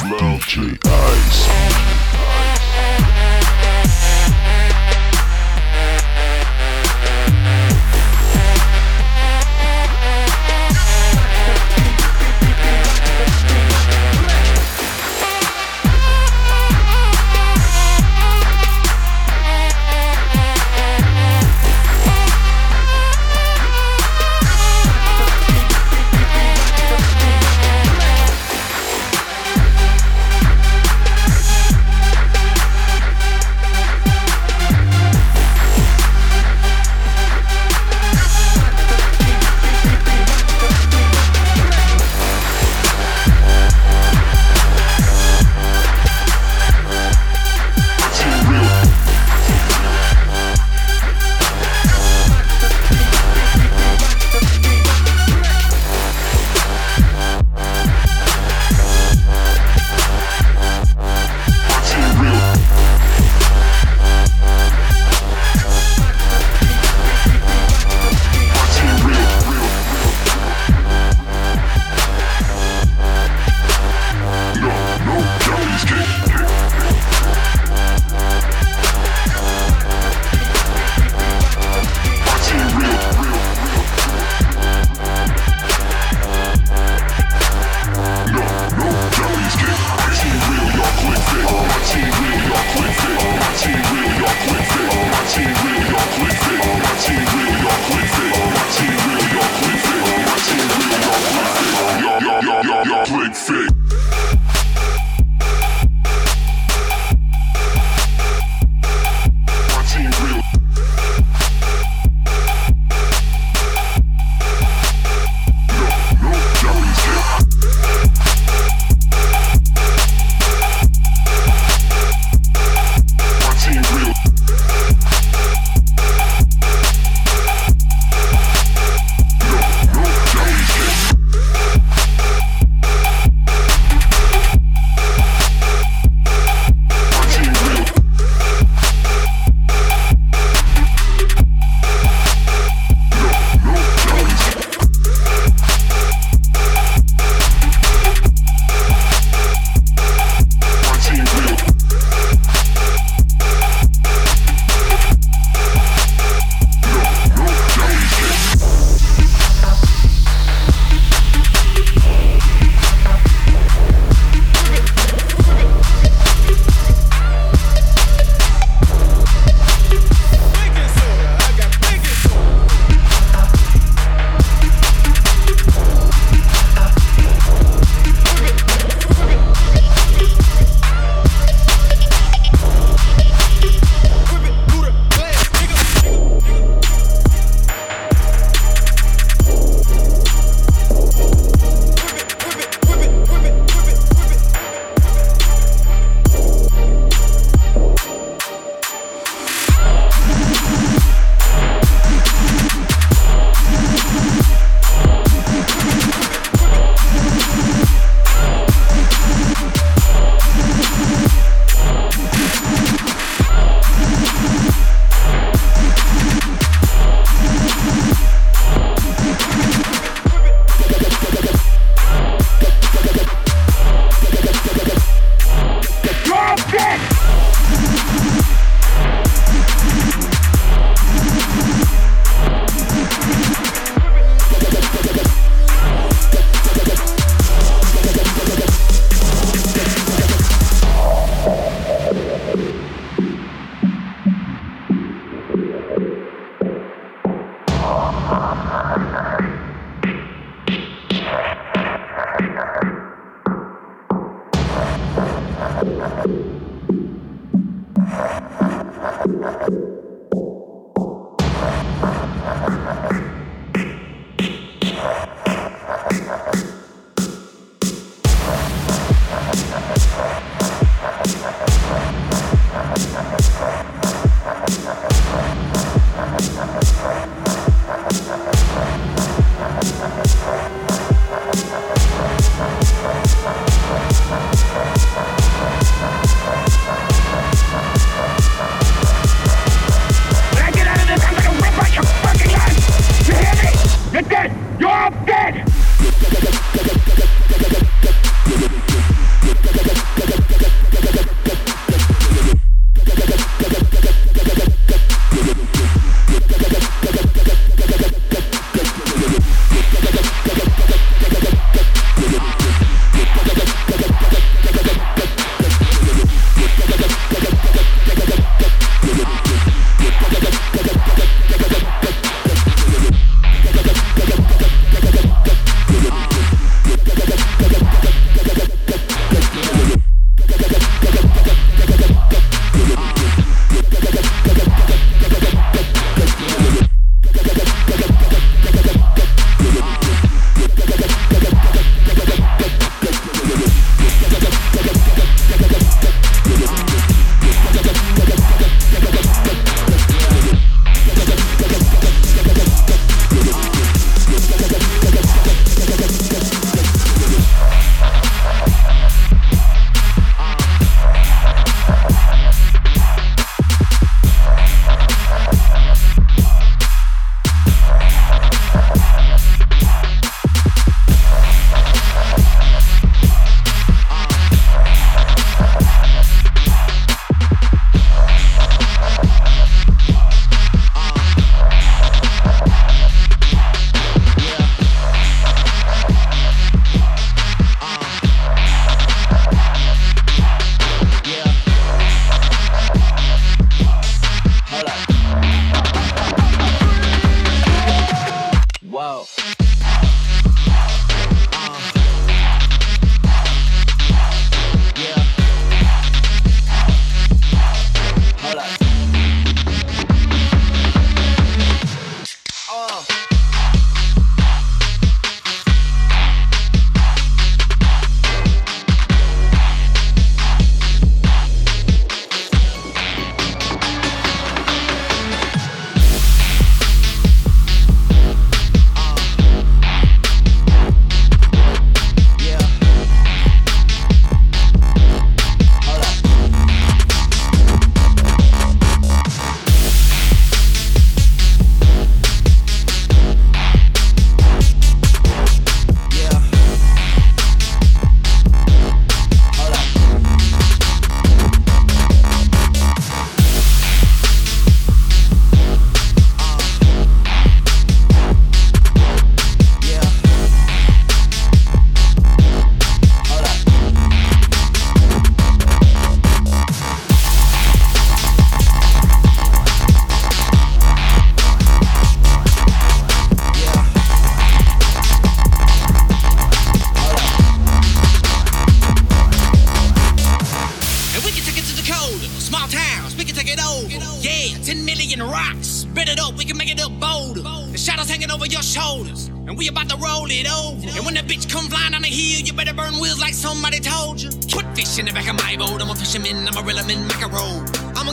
DJ Ice.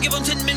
Give them 10 minutes,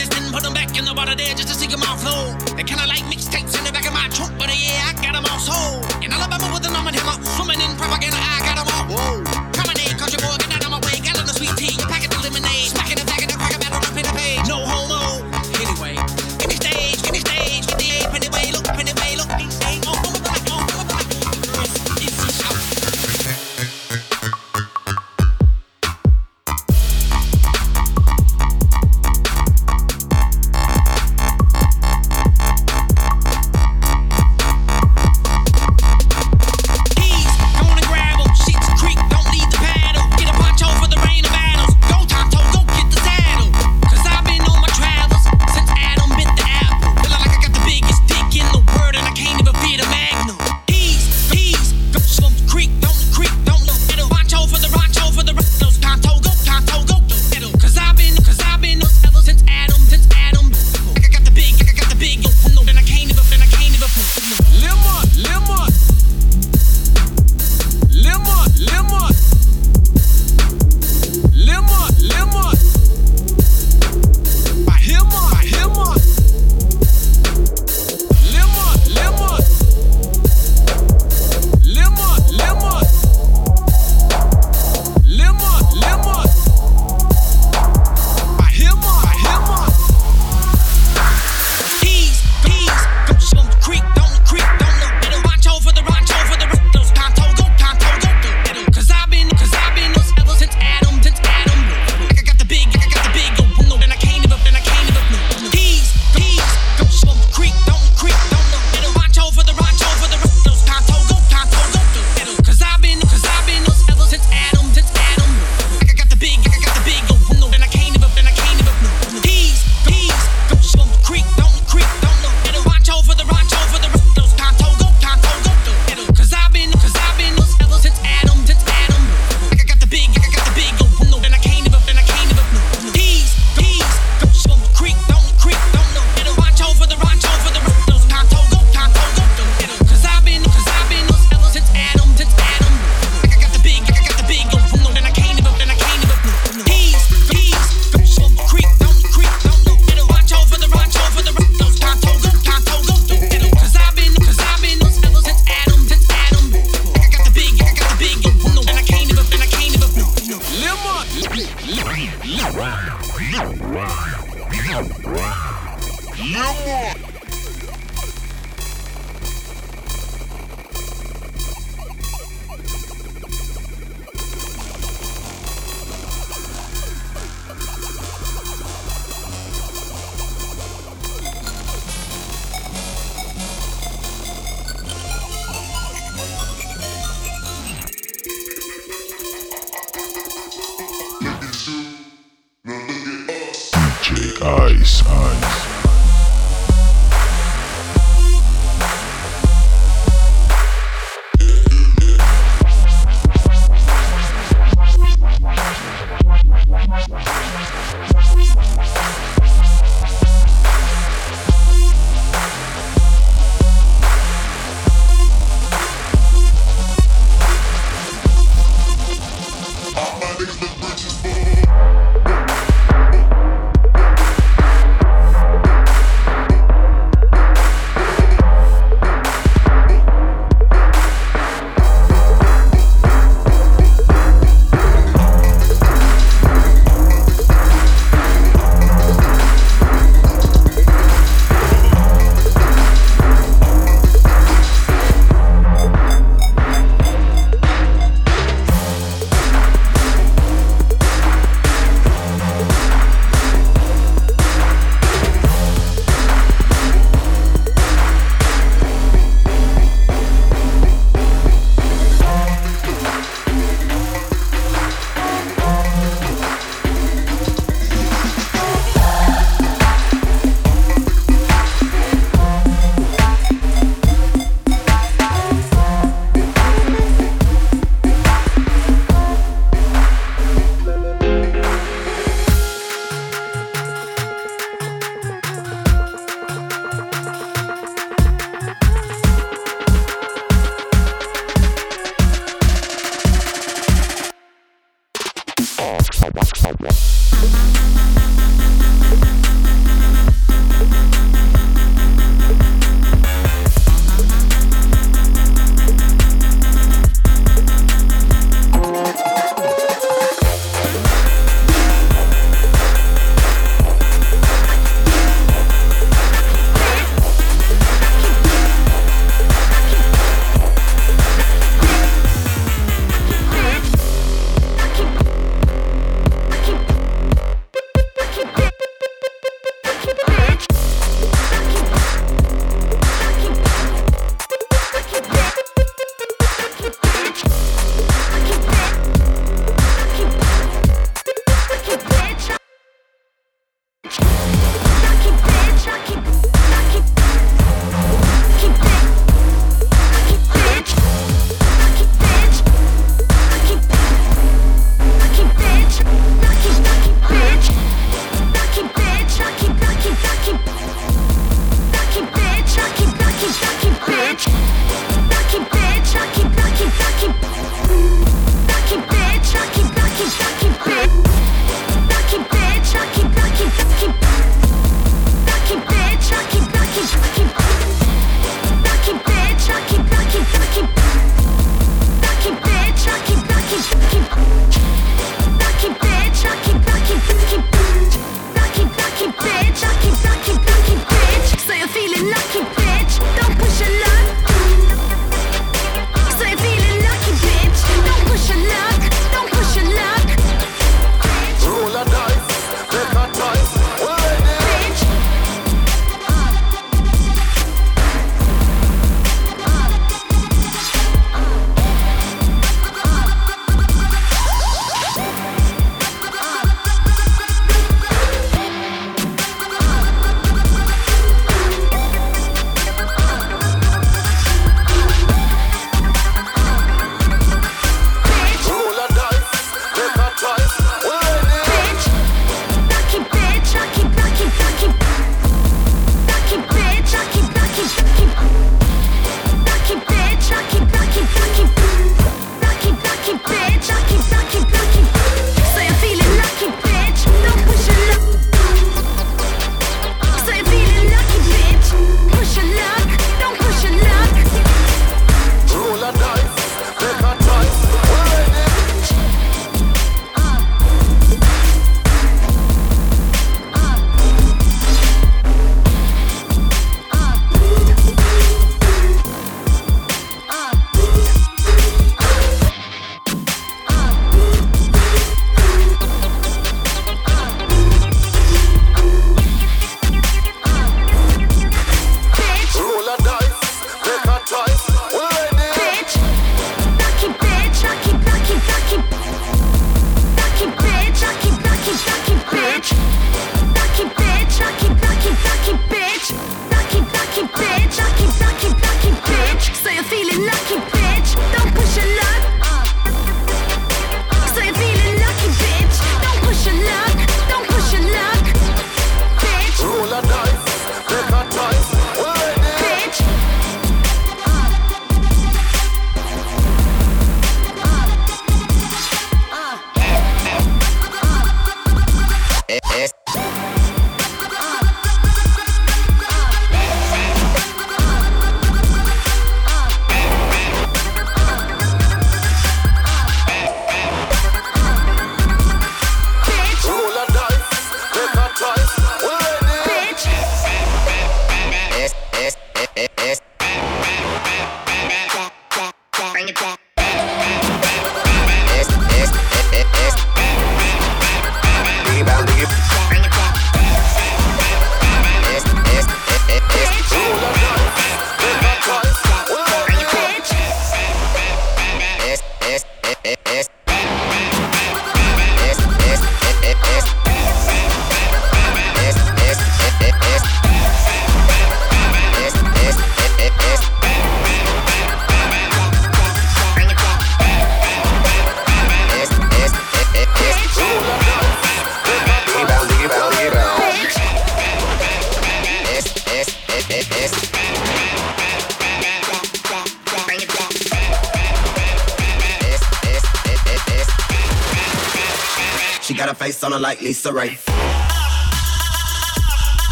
like Lisa Ray.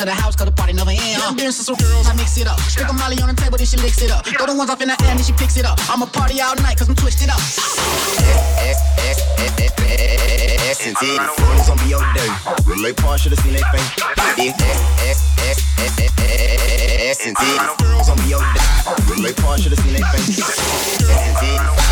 To the house, cause the party never end. Uh. I'm dancing some girls, I mix it up. Stick a molly on the table, then she licks it up. Throw the ones off in the air, then she picks it up. I'ma party all night, cause I'm twisted up. S and T, phones on be your day. Relay part should've seen they face. S and T, phones on be your day. Relay part should've seen they face. S and T,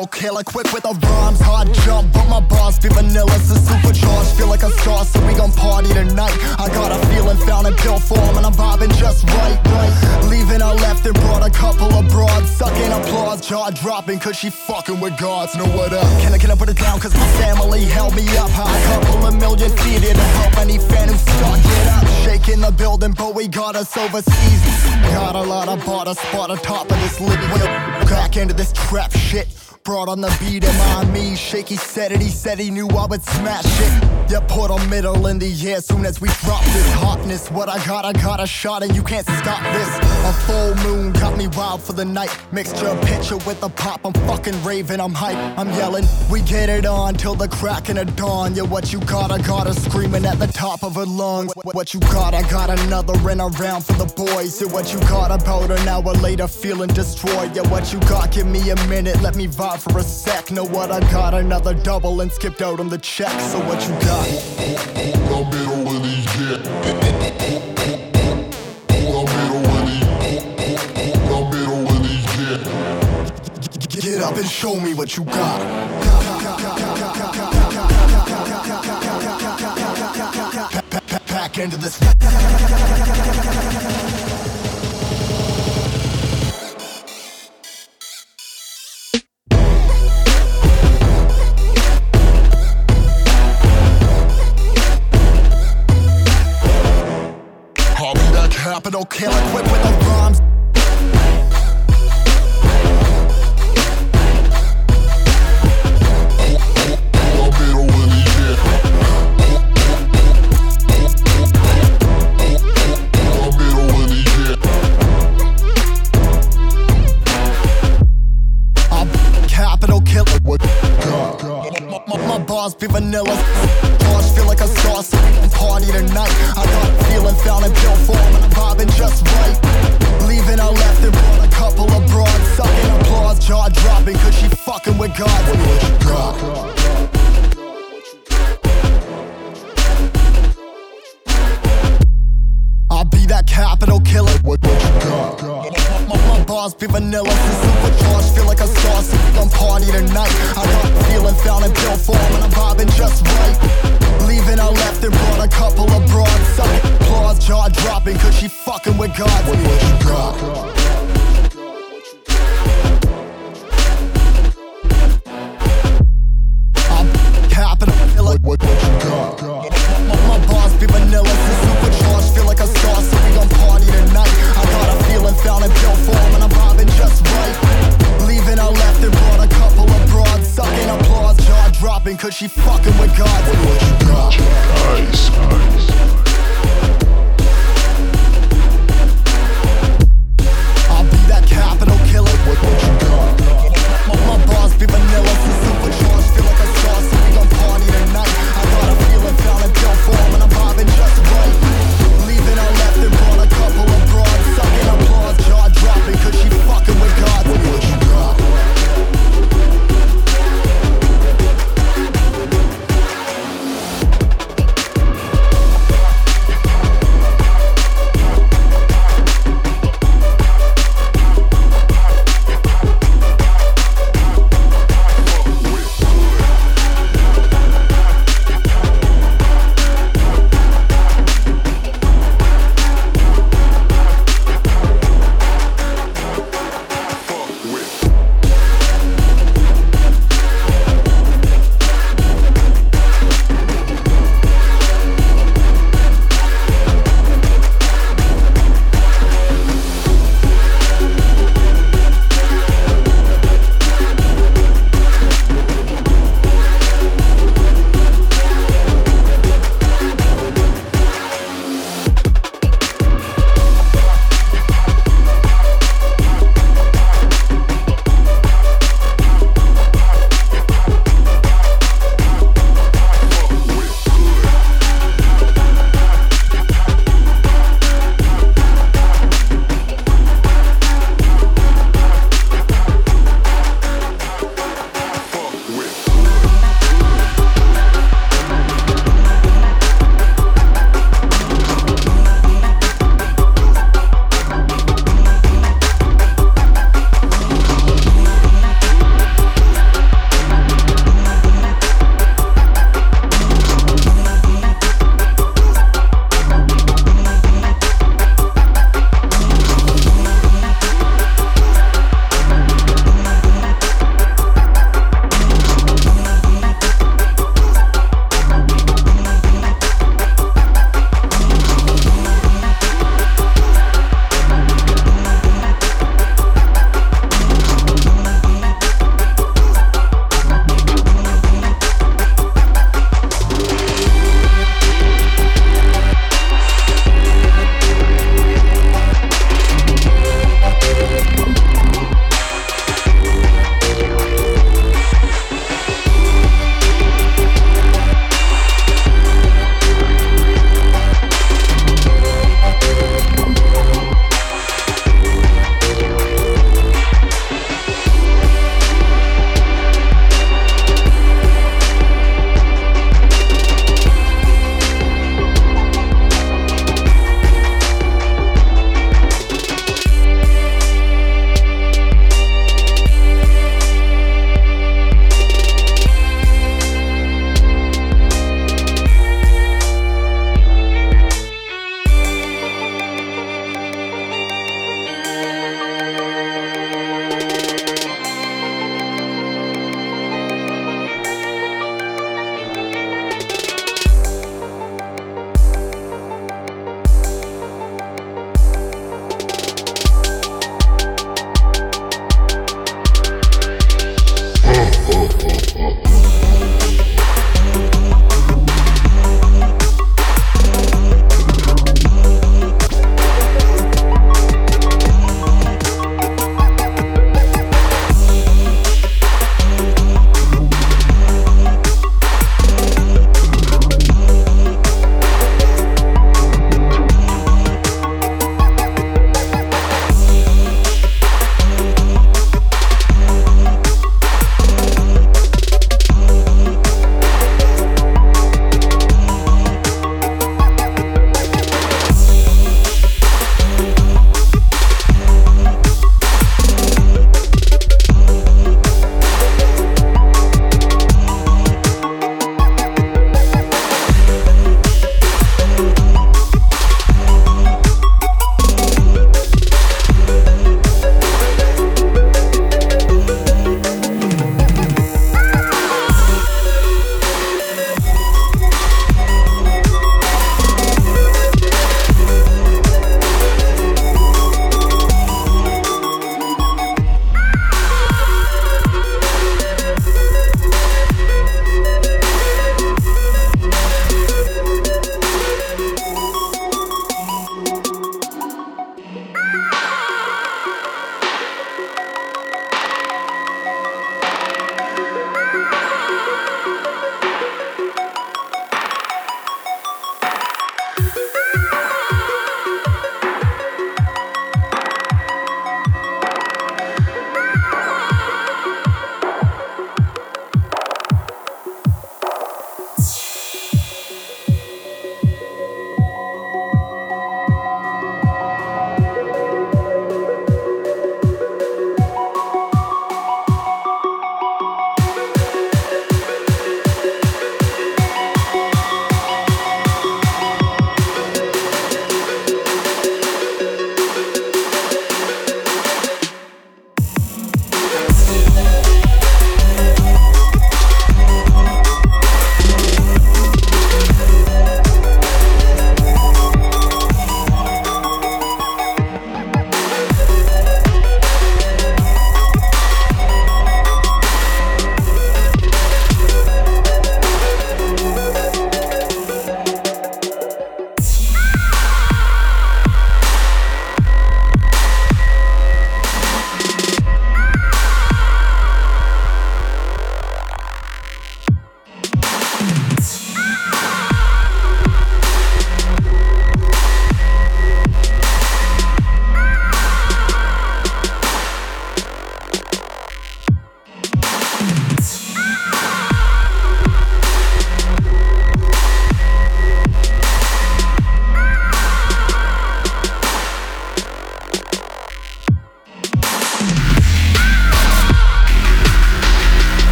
capital killer quick with the rhymes. Hard jump, but my bars be vanilla. So supercharged, feel like a star, so we gon' party tonight. I got a feeling found in pill form, and I'm vibing just right. right. Leaving her left and brought a couple of broads. Sucking applause, jaw dropping, cause she fucking with gods. Know what up? Can I, can I put it down? Cause my family held me up high. Couple of million feet to help any fan who's stuck. Get up, shaking the building, but we got us overseas. Got a lot of bought a spot on top of this wheel. Crack into this trap shit. Brought on the beat, am I me? Shaky said it, he said he knew I would smash it. Yeah, put a middle in the air soon as we drop this hotness. What I got, I got a shot, and you can't stop this. A full moon got me wild for the night. Mixture of picture with a pop, I'm fucking raving, I'm hype, I'm yelling. We get it on till the crack in the dawn. Yeah, what you got, I got her screaming at the top of her lungs. What, you got, I got another in around for the boys. Yeah, what you got about an hour later, feeling destroyed. Yeah, what you got, give me a minute, let me vibe for a sec. Know what I got, another double and skipped out on the check. So what you got? On middle get. Up and show me what you got. Pa- pa- Pack into this. Killer quick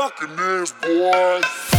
Them Buccaneers, boy.